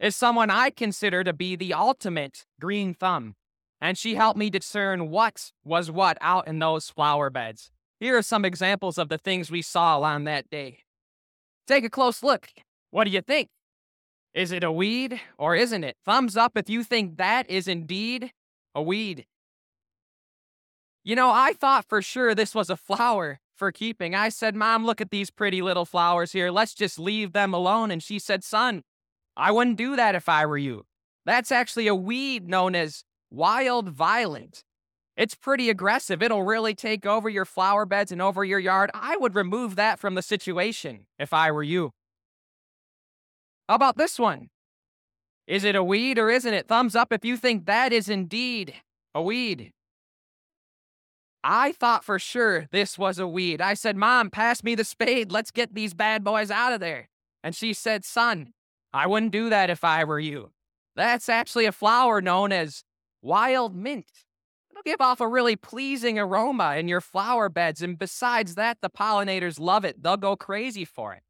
is someone I consider to be the ultimate green thumb, and she helped me discern what was what out in those flower beds. Here are some examples of the things we saw on that day. Take a close look. What do you think? Is it a weed or isn't it? Thumbs up if you think that is indeed a weed. You know, I thought for sure this was a flower for keeping. I said, Mom, look at these pretty little flowers here. Let's just leave them alone. And she said, Son, I wouldn't do that if I were you. That's actually a weed known as wild violet. It's pretty aggressive. It'll really take over your flower beds and over your yard. I would remove that from the situation if I were you. How about this one? Is it a weed or isn't it? Thumbs up if you think that is indeed a weed. I thought for sure this was a weed. I said, Mom, pass me the spade. Let's get these bad boys out of there. And she said, Son, I wouldn't do that if I were you. That's actually a flower known as wild mint. It'll give off a really pleasing aroma in your flower beds. And besides that, the pollinators love it. They'll go crazy for it.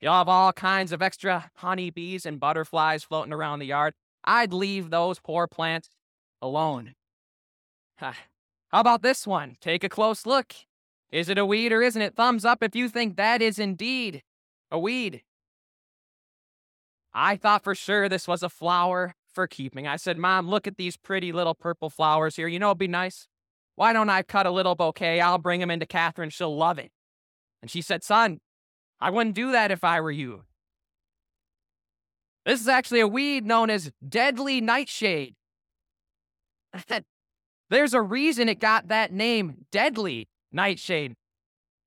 You'll have all kinds of extra honeybees and butterflies floating around the yard. I'd leave those poor plants alone. How about this one? Take a close look. Is it a weed or isn't it? Thumbs up if you think that is indeed a weed. I thought for sure this was a flower for keeping. I said, Mom, look at these pretty little purple flowers here. You know it'd be nice? Why don't I cut a little bouquet? I'll bring them into Catherine. She'll love it. And she said, Son, I wouldn't do that if I were you. This is actually a weed known as deadly nightshade. There's a reason it got that name, deadly nightshade.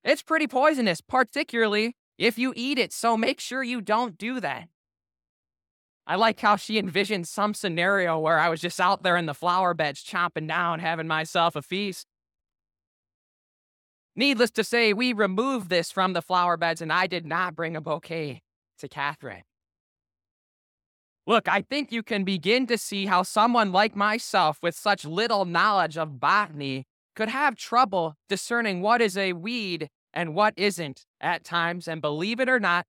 It's pretty poisonous, particularly if you eat it, so make sure you don't do that. I like how she envisioned some scenario where I was just out there in the flower beds chomping down, having myself a feast. Needless to say, we removed this from the flower beds, and I did not bring a bouquet to Catherine. Look, I think you can begin to see how someone like myself, with such little knowledge of botany, could have trouble discerning what is a weed and what isn't at times. And believe it or not,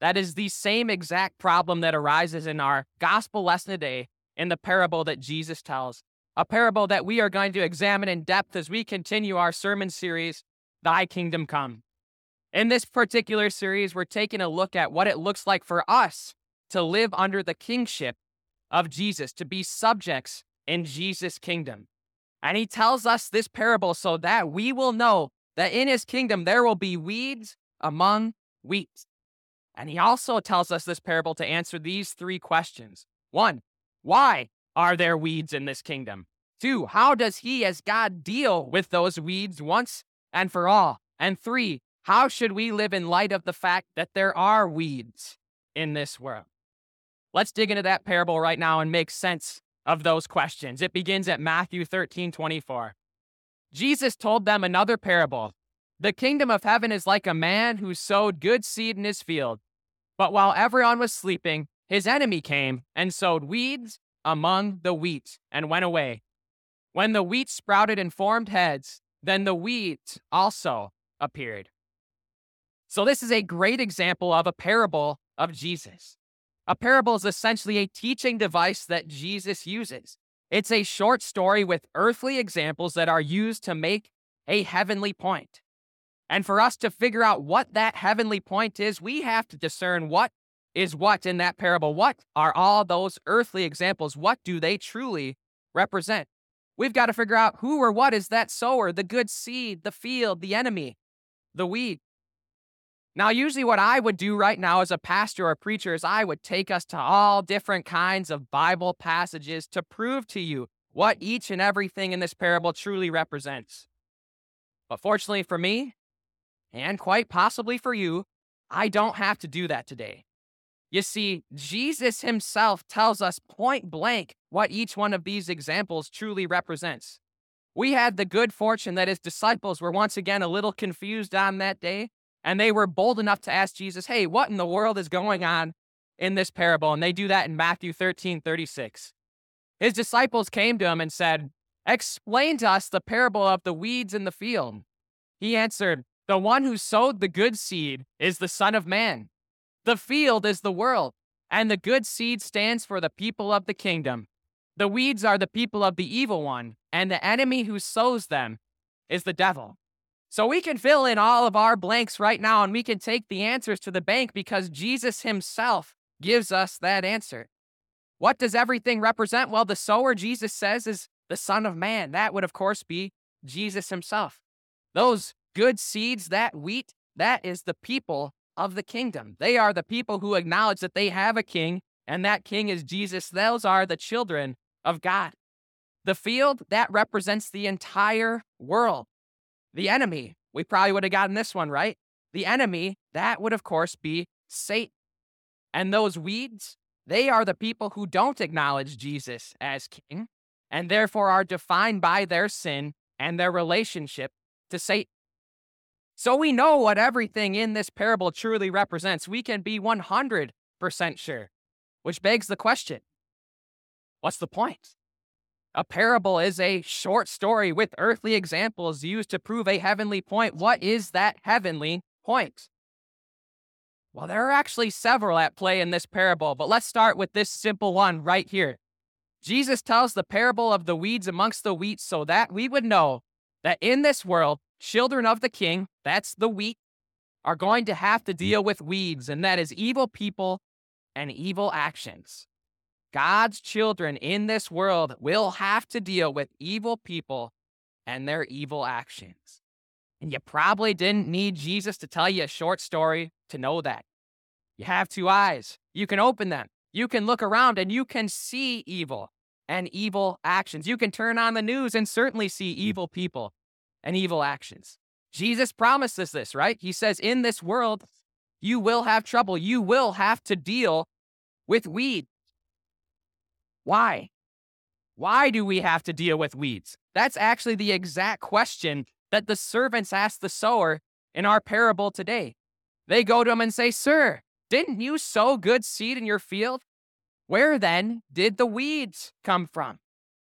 that is the same exact problem that arises in our gospel lesson today in the parable that Jesus tells. A parable that we are going to examine in depth as we continue our sermon series, Thy Kingdom Come. In this particular series, we're taking a look at what it looks like for us to live under the kingship of Jesus, to be subjects in Jesus' kingdom. And he tells us this parable so that we will know that in his kingdom there will be weeds among wheat. And he also tells us this parable to answer these three questions. One, why are there weeds in this kingdom? Two, how does he as God deal with those weeds once and for all? And three, how should we live in light of the fact that there are weeds in this world? Let's dig into that parable right now and make sense of those questions. It begins at Matthew 13 24. Jesus told them another parable. The kingdom of heaven is like a man who sowed good seed in his field. But while everyone was sleeping, his enemy came and sowed weeds among the wheat and went away. When the wheat sprouted and formed heads, then the weeds also appeared. So, this is a great example of a parable of Jesus. A parable is essentially a teaching device that Jesus uses. It's a short story with earthly examples that are used to make a heavenly point. And for us to figure out what that heavenly point is, we have to discern what is what in that parable. What are all those earthly examples? What do they truly represent? We've got to figure out who or what is that sower, the good seed, the field, the enemy, the weed. Now, usually, what I would do right now as a pastor or preacher is I would take us to all different kinds of Bible passages to prove to you what each and everything in this parable truly represents. But fortunately for me, and quite possibly for you, I don't have to do that today. You see, Jesus himself tells us point blank what each one of these examples truly represents. We had the good fortune that his disciples were once again a little confused on that day, and they were bold enough to ask Jesus, Hey, what in the world is going on in this parable? And they do that in Matthew 13 36. His disciples came to him and said, Explain to us the parable of the weeds in the field. He answered, The one who sowed the good seed is the Son of Man. The field is the world, And the good seed stands for the people of the kingdom. The weeds are the people of the evil one, and the enemy who sows them is the devil. So we can fill in all of our blanks right now and we can take the answers to the bank because Jesus himself gives us that answer. What does everything represent? Well, the sower, Jesus says, is the Son of Man. That would, of course, be Jesus himself. Those good seeds, that wheat, that is the people of the kingdom. They are the people who acknowledge that they have a king, and that king is Jesus. Those are the children of God. The field, that represents the entire world. The enemy, we probably would have gotten this one right. The enemy, that would, of course, be Satan. And those weeds, they are the people who don't acknowledge Jesus as king and therefore are defined by their sin and their relationship to Satan. So we know what everything in this parable truly represents. We can be 100% sure, which begs the question what's the point? A parable is a short story with earthly examples used to prove a heavenly point. What is that heavenly point? Well, there are actually several at play in this parable, but let's start with this simple one right here. Jesus tells the parable of the weeds amongst the wheat so that we would know that in this world, children of the king, that's the wheat, are going to have to hmm. deal with weeds, and that is evil people and evil actions. God's children in this world will have to deal with evil people and their evil actions. And you probably didn't need Jesus to tell you a short story to know that. You have two eyes. You can open them. You can look around and you can see evil and evil actions. You can turn on the news and certainly see hmm. evil people and evil actions. Jesus promises this, right? He says, In this world, you will have trouble. You will have to deal with weeds. Why? Why do we have to deal with weeds? That's actually the exact question that the servants asked the sower in our parable today. They go to him and say, Sir, didn't you sow good seed in your field? Where then did the weeds come from?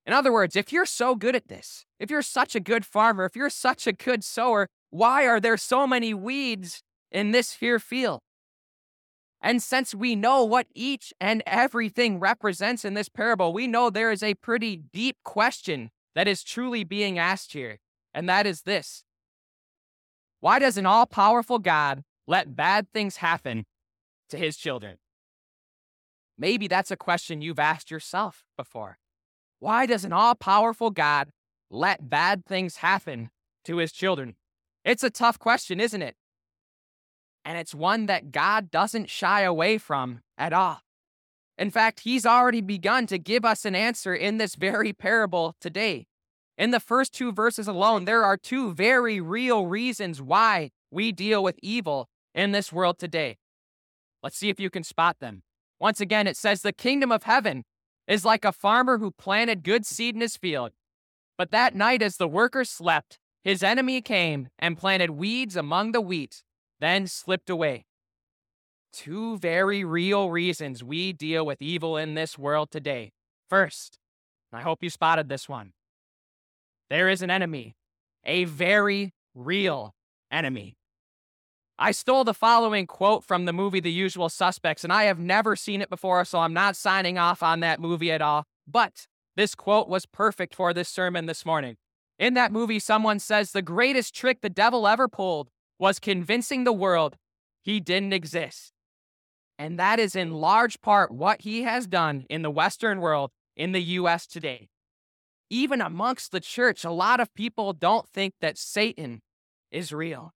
In other words, if you're so good at this, if you're such a good farmer, if you're such a good sower, why are there so many weeds in this here field? And since we know what each and everything represents in this parable, we know there is a pretty deep question that is truly being asked here. And that is this Why does an all powerful God let bad things happen to his children? Maybe that's a question you've asked yourself before. Why does an all powerful God let bad things happen to his children? It's a tough question, isn't it? and it's one that God doesn't shy away from at all. In fact, He's already begun to give us an answer in this very parable today. In the first two verses alone, there are two very real reasons why we deal with evil in this world today. Let's see if you can spot them. Once again, it says, The kingdom of heaven is like a farmer who planted good seed in his field. But that night, as the workers slept, his enemy came and planted weeds among the wheat then slipped away. Two very real reasons we deal with evil in this world today. First, I hope you spotted this one. There is an enemy, a very real enemy. I stole the following quote from the movie The Usual Suspects, and I have never seen it before, so I'm not signing off on that movie at all. But this quote was perfect for this sermon this morning. In that movie, someone says the greatest trick the devil ever pulled was convincing the world he didn't exist. And that is in large part what he has done in the Western world in the US today. Even amongst the church, a lot of people don't think that Satan is real.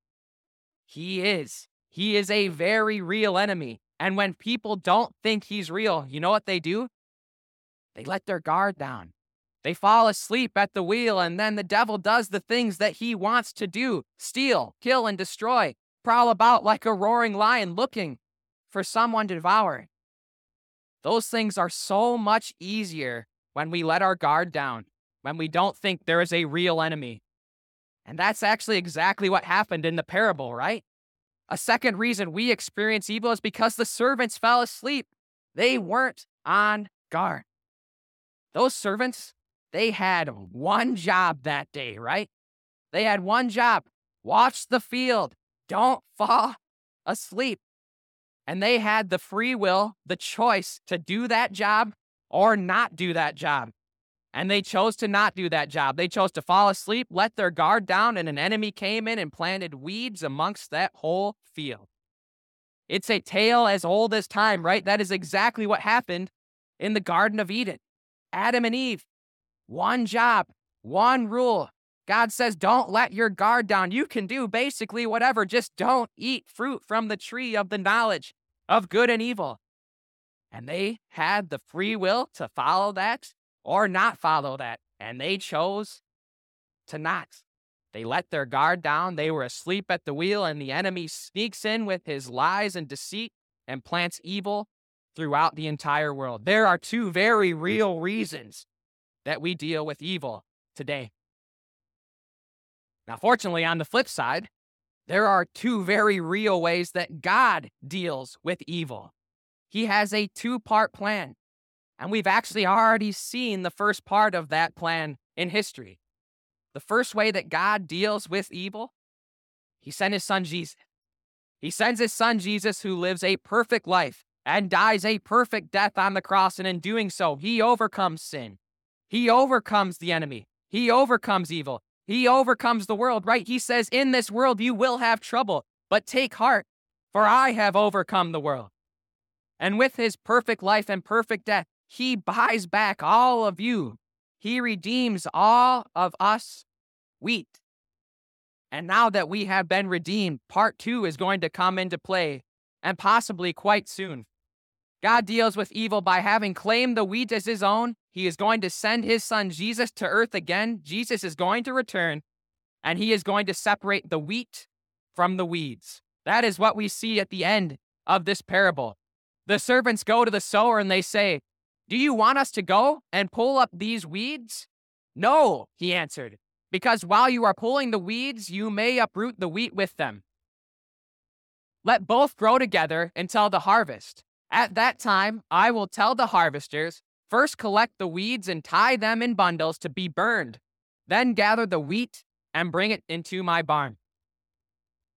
He is. He is a very real enemy. And when people don't think he's real, you know what they do? They let their guard down. They fall asleep at the wheel, and then the devil does the things that he wants to do steal, kill, and destroy, prowl about like a roaring lion looking for someone to devour. Those things are so much easier when we let our guard down, when we don't think there is a real enemy. And that's actually exactly what happened in the parable, right? A second reason we experience evil is because the servants fell asleep. They weren't on guard. Those servants, they had one job that day, right? They had one job watch the field, don't fall asleep. And they had the free will, the choice to do that job or not do that job. And they chose to not do that job. They chose to fall asleep, let their guard down, and an enemy came in and planted weeds amongst that whole field. It's a tale as old as time, right? That is exactly what happened in the Garden of Eden. Adam and Eve, one job, one rule. God says, don't let your guard down. You can do basically whatever, just don't eat fruit from the tree of the knowledge of good and evil. And they had the free will to follow that or not follow that. And they chose to not. They let their guard down. They were asleep at the wheel, and the enemy sneaks in with his lies and deceit and plants evil throughout the entire world. There are two very real reasons that we deal with evil today. Now, fortunately, on the flip side, there are two very real ways that God deals with evil. He has a two part plan, and we've actually already seen the first part of that plan in history. The first way that God deals with evil, He sent His Son Jesus. He sends His Son Jesus, who lives a perfect life and dies a perfect death on the cross, and in doing so, He overcomes sin. He overcomes the enemy. He overcomes evil. He overcomes the world, right? He says, In this world you will have trouble, but take heart, for I have overcome the world. And with his perfect life and perfect death, he buys back all of you. He redeems all of us wheat. And now that we have been redeemed, part two is going to come into play, and possibly quite soon. God deals with evil by having claimed the wheat as his own. He is going to send his son Jesus to earth again. Jesus is going to return, and he is going to separate the wheat from the weeds. That is what we see at the end of this parable. The servants go to the sower and they say, Do you want us to go and pull up these weeds? No, he answered, because while you are pulling the weeds, you may uproot the wheat with them. Let both grow together until the harvest. At that time, I will tell the harvesters first collect the weeds and tie them in bundles to be burned, then gather the wheat and bring it into my barn.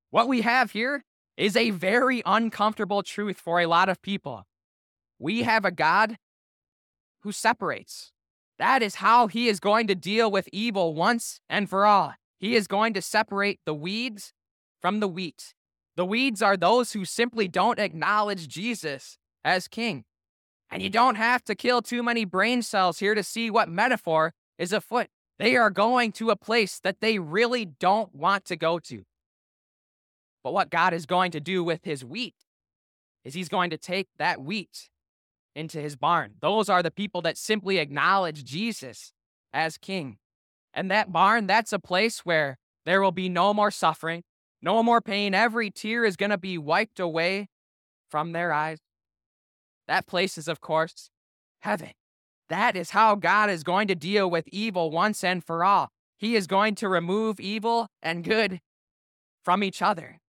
What we have here is a very uncomfortable truth for a lot of people. We have a God who separates. That is how he is going to deal with evil once and for all. He is going to separate the weeds from the wheat. The weeds are those who simply don't acknowledge Jesus as king. And you don't have to kill too many brain cells here to see what metaphor is afoot. They are going to a place that they really don't want to go to. But what God is going to do with his wheat is he's going to take that wheat into his barn. Those are the people that simply acknowledge Jesus as king. And that barn, that's a place where there will be no more suffering, no more pain. Every tear is going to be wiped away from their eyes. That place is, of course, heaven. That is how God is going to deal with evil once and for all. He is going to remove evil and good from each other.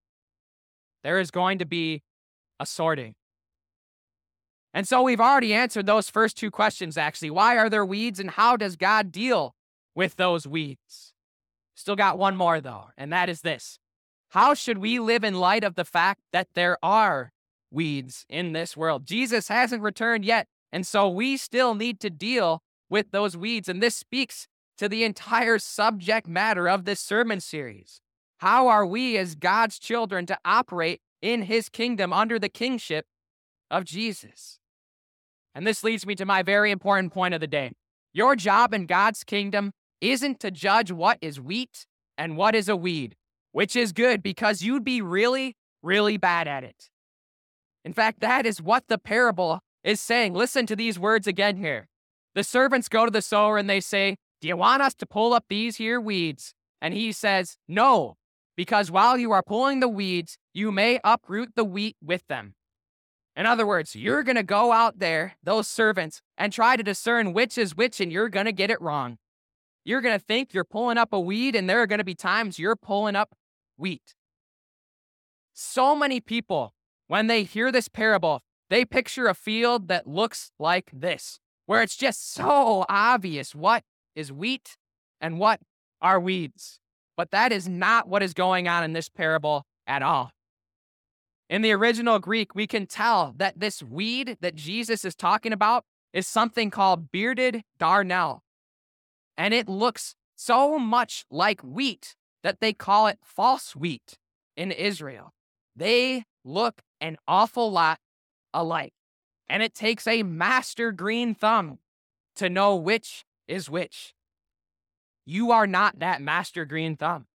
There is going to be a sorting. And so we've already answered those first two questions, actually. Why are there weeds and how does God deal with those weeds? Still got one more, though, and that is this How should we live in light of the fact that there are weeds in this world. Jesus hasn't returned yet. And so we still need to deal with those weeds. And this speaks to the entire subject matter of this sermon series. How are we as God's children to operate in his kingdom under the kingship of Jesus? And this leads me to my very important point of the day. Your job in God's kingdom isn't to judge what is wheat and what is a weed, which is good because you'd be really, really bad at it. In fact, that is what the parable is saying. Listen to these words again here. The servants go to the sower and they say, Do you want us to pull up these here weeds? And he says, No, because while you are pulling the weeds, you may uproot the wheat with them. In other words, you're going to go out there, those servants, and try to discern which is which, and you're going to get it wrong. You're going to think you're pulling up a weed, and there are going to be times you're pulling up wheat. So many people when they hear this parable, they picture a field that looks like this, where it's just so obvious what is wheat and what are weeds. But that is not what is going on in this parable at all. In the original Greek, we can tell that this weed that Jesus is talking about is something called bearded darnel. And it looks so much like wheat that they call it false wheat in Israel. They look an awful lot alike. And it takes a master green thumb to know which is which. You are not that master green thumb.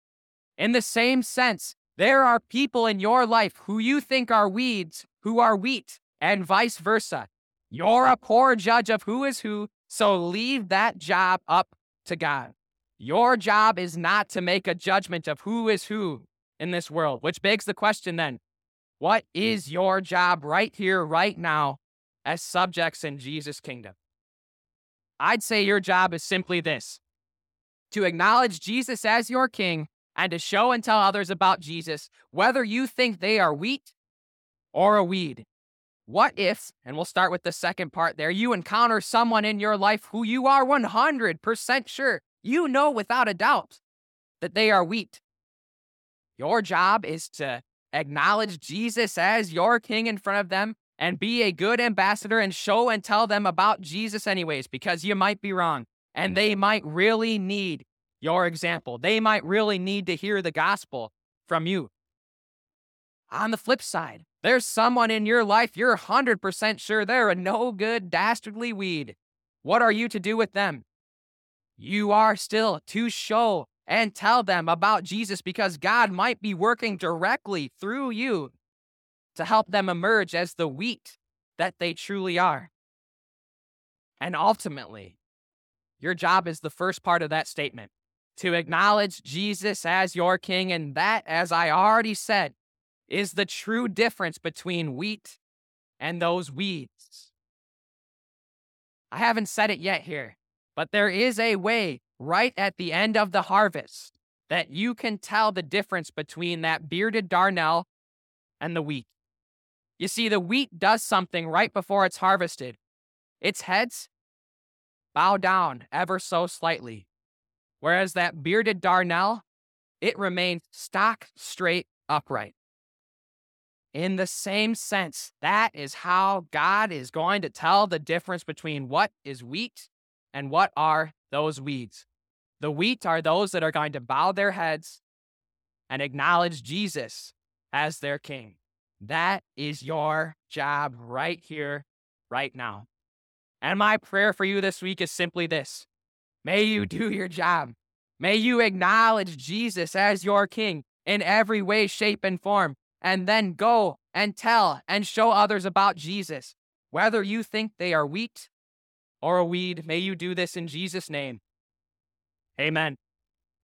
In the same sense, there are people in your life who you think are weeds who are wheat, and vice versa. You're a poor judge of who is who, so leave that job up to God. Your job is not to make a judgment of who is who in this world, which begs the question then what is your job right here, right now, as subjects in Jesus' kingdom? I'd say your job is simply this to acknowledge Jesus as your king and to show and tell others about Jesus, whether you think they are wheat or a weed. What if, and we'll start with the second part there, you encounter someone in your life who you are 100% sure, you know without a doubt, that they are wheat? Your job is to acknowledge Jesus as your king in front of them, and be a good ambassador and show and tell them about Jesus, anyways, because you might be wrong. And they mm-hmm. might really need your example. They might really need to hear the gospel from you. On the flip side, there's someone in your life you're 100% sure they're a no good, dastardly weed. What are you to do with them? You are still to show and tell them about Jesus because God might be working directly through you to help them emerge as the wheat that they truly are. And ultimately, your job is the first part of that statement to acknowledge Jesus as your king. And that, as I already said, is the true difference between wheat and those weeds. I haven't said it yet here, but there is a way right at the end of the harvest that you can tell the difference between that bearded darnel and the wheat. You see, the wheat does something right before it's harvested. Its heads bow down ever so slightly, whereas that bearded darnel, it remains stock straight upright. In the same sense, that is how God is going to tell the difference between what is wheat and what are those weeds. The wheat are those that are going to bow their heads and acknowledge Jesus as their king. That is your job right here, right now. And my prayer for you this week is simply this May you do your job. May you acknowledge Jesus as your king in every way, shape, and form, and then go and tell and show others about Jesus. Whether you think they are wheat or a weed, may you do this in Jesus' name. Amen.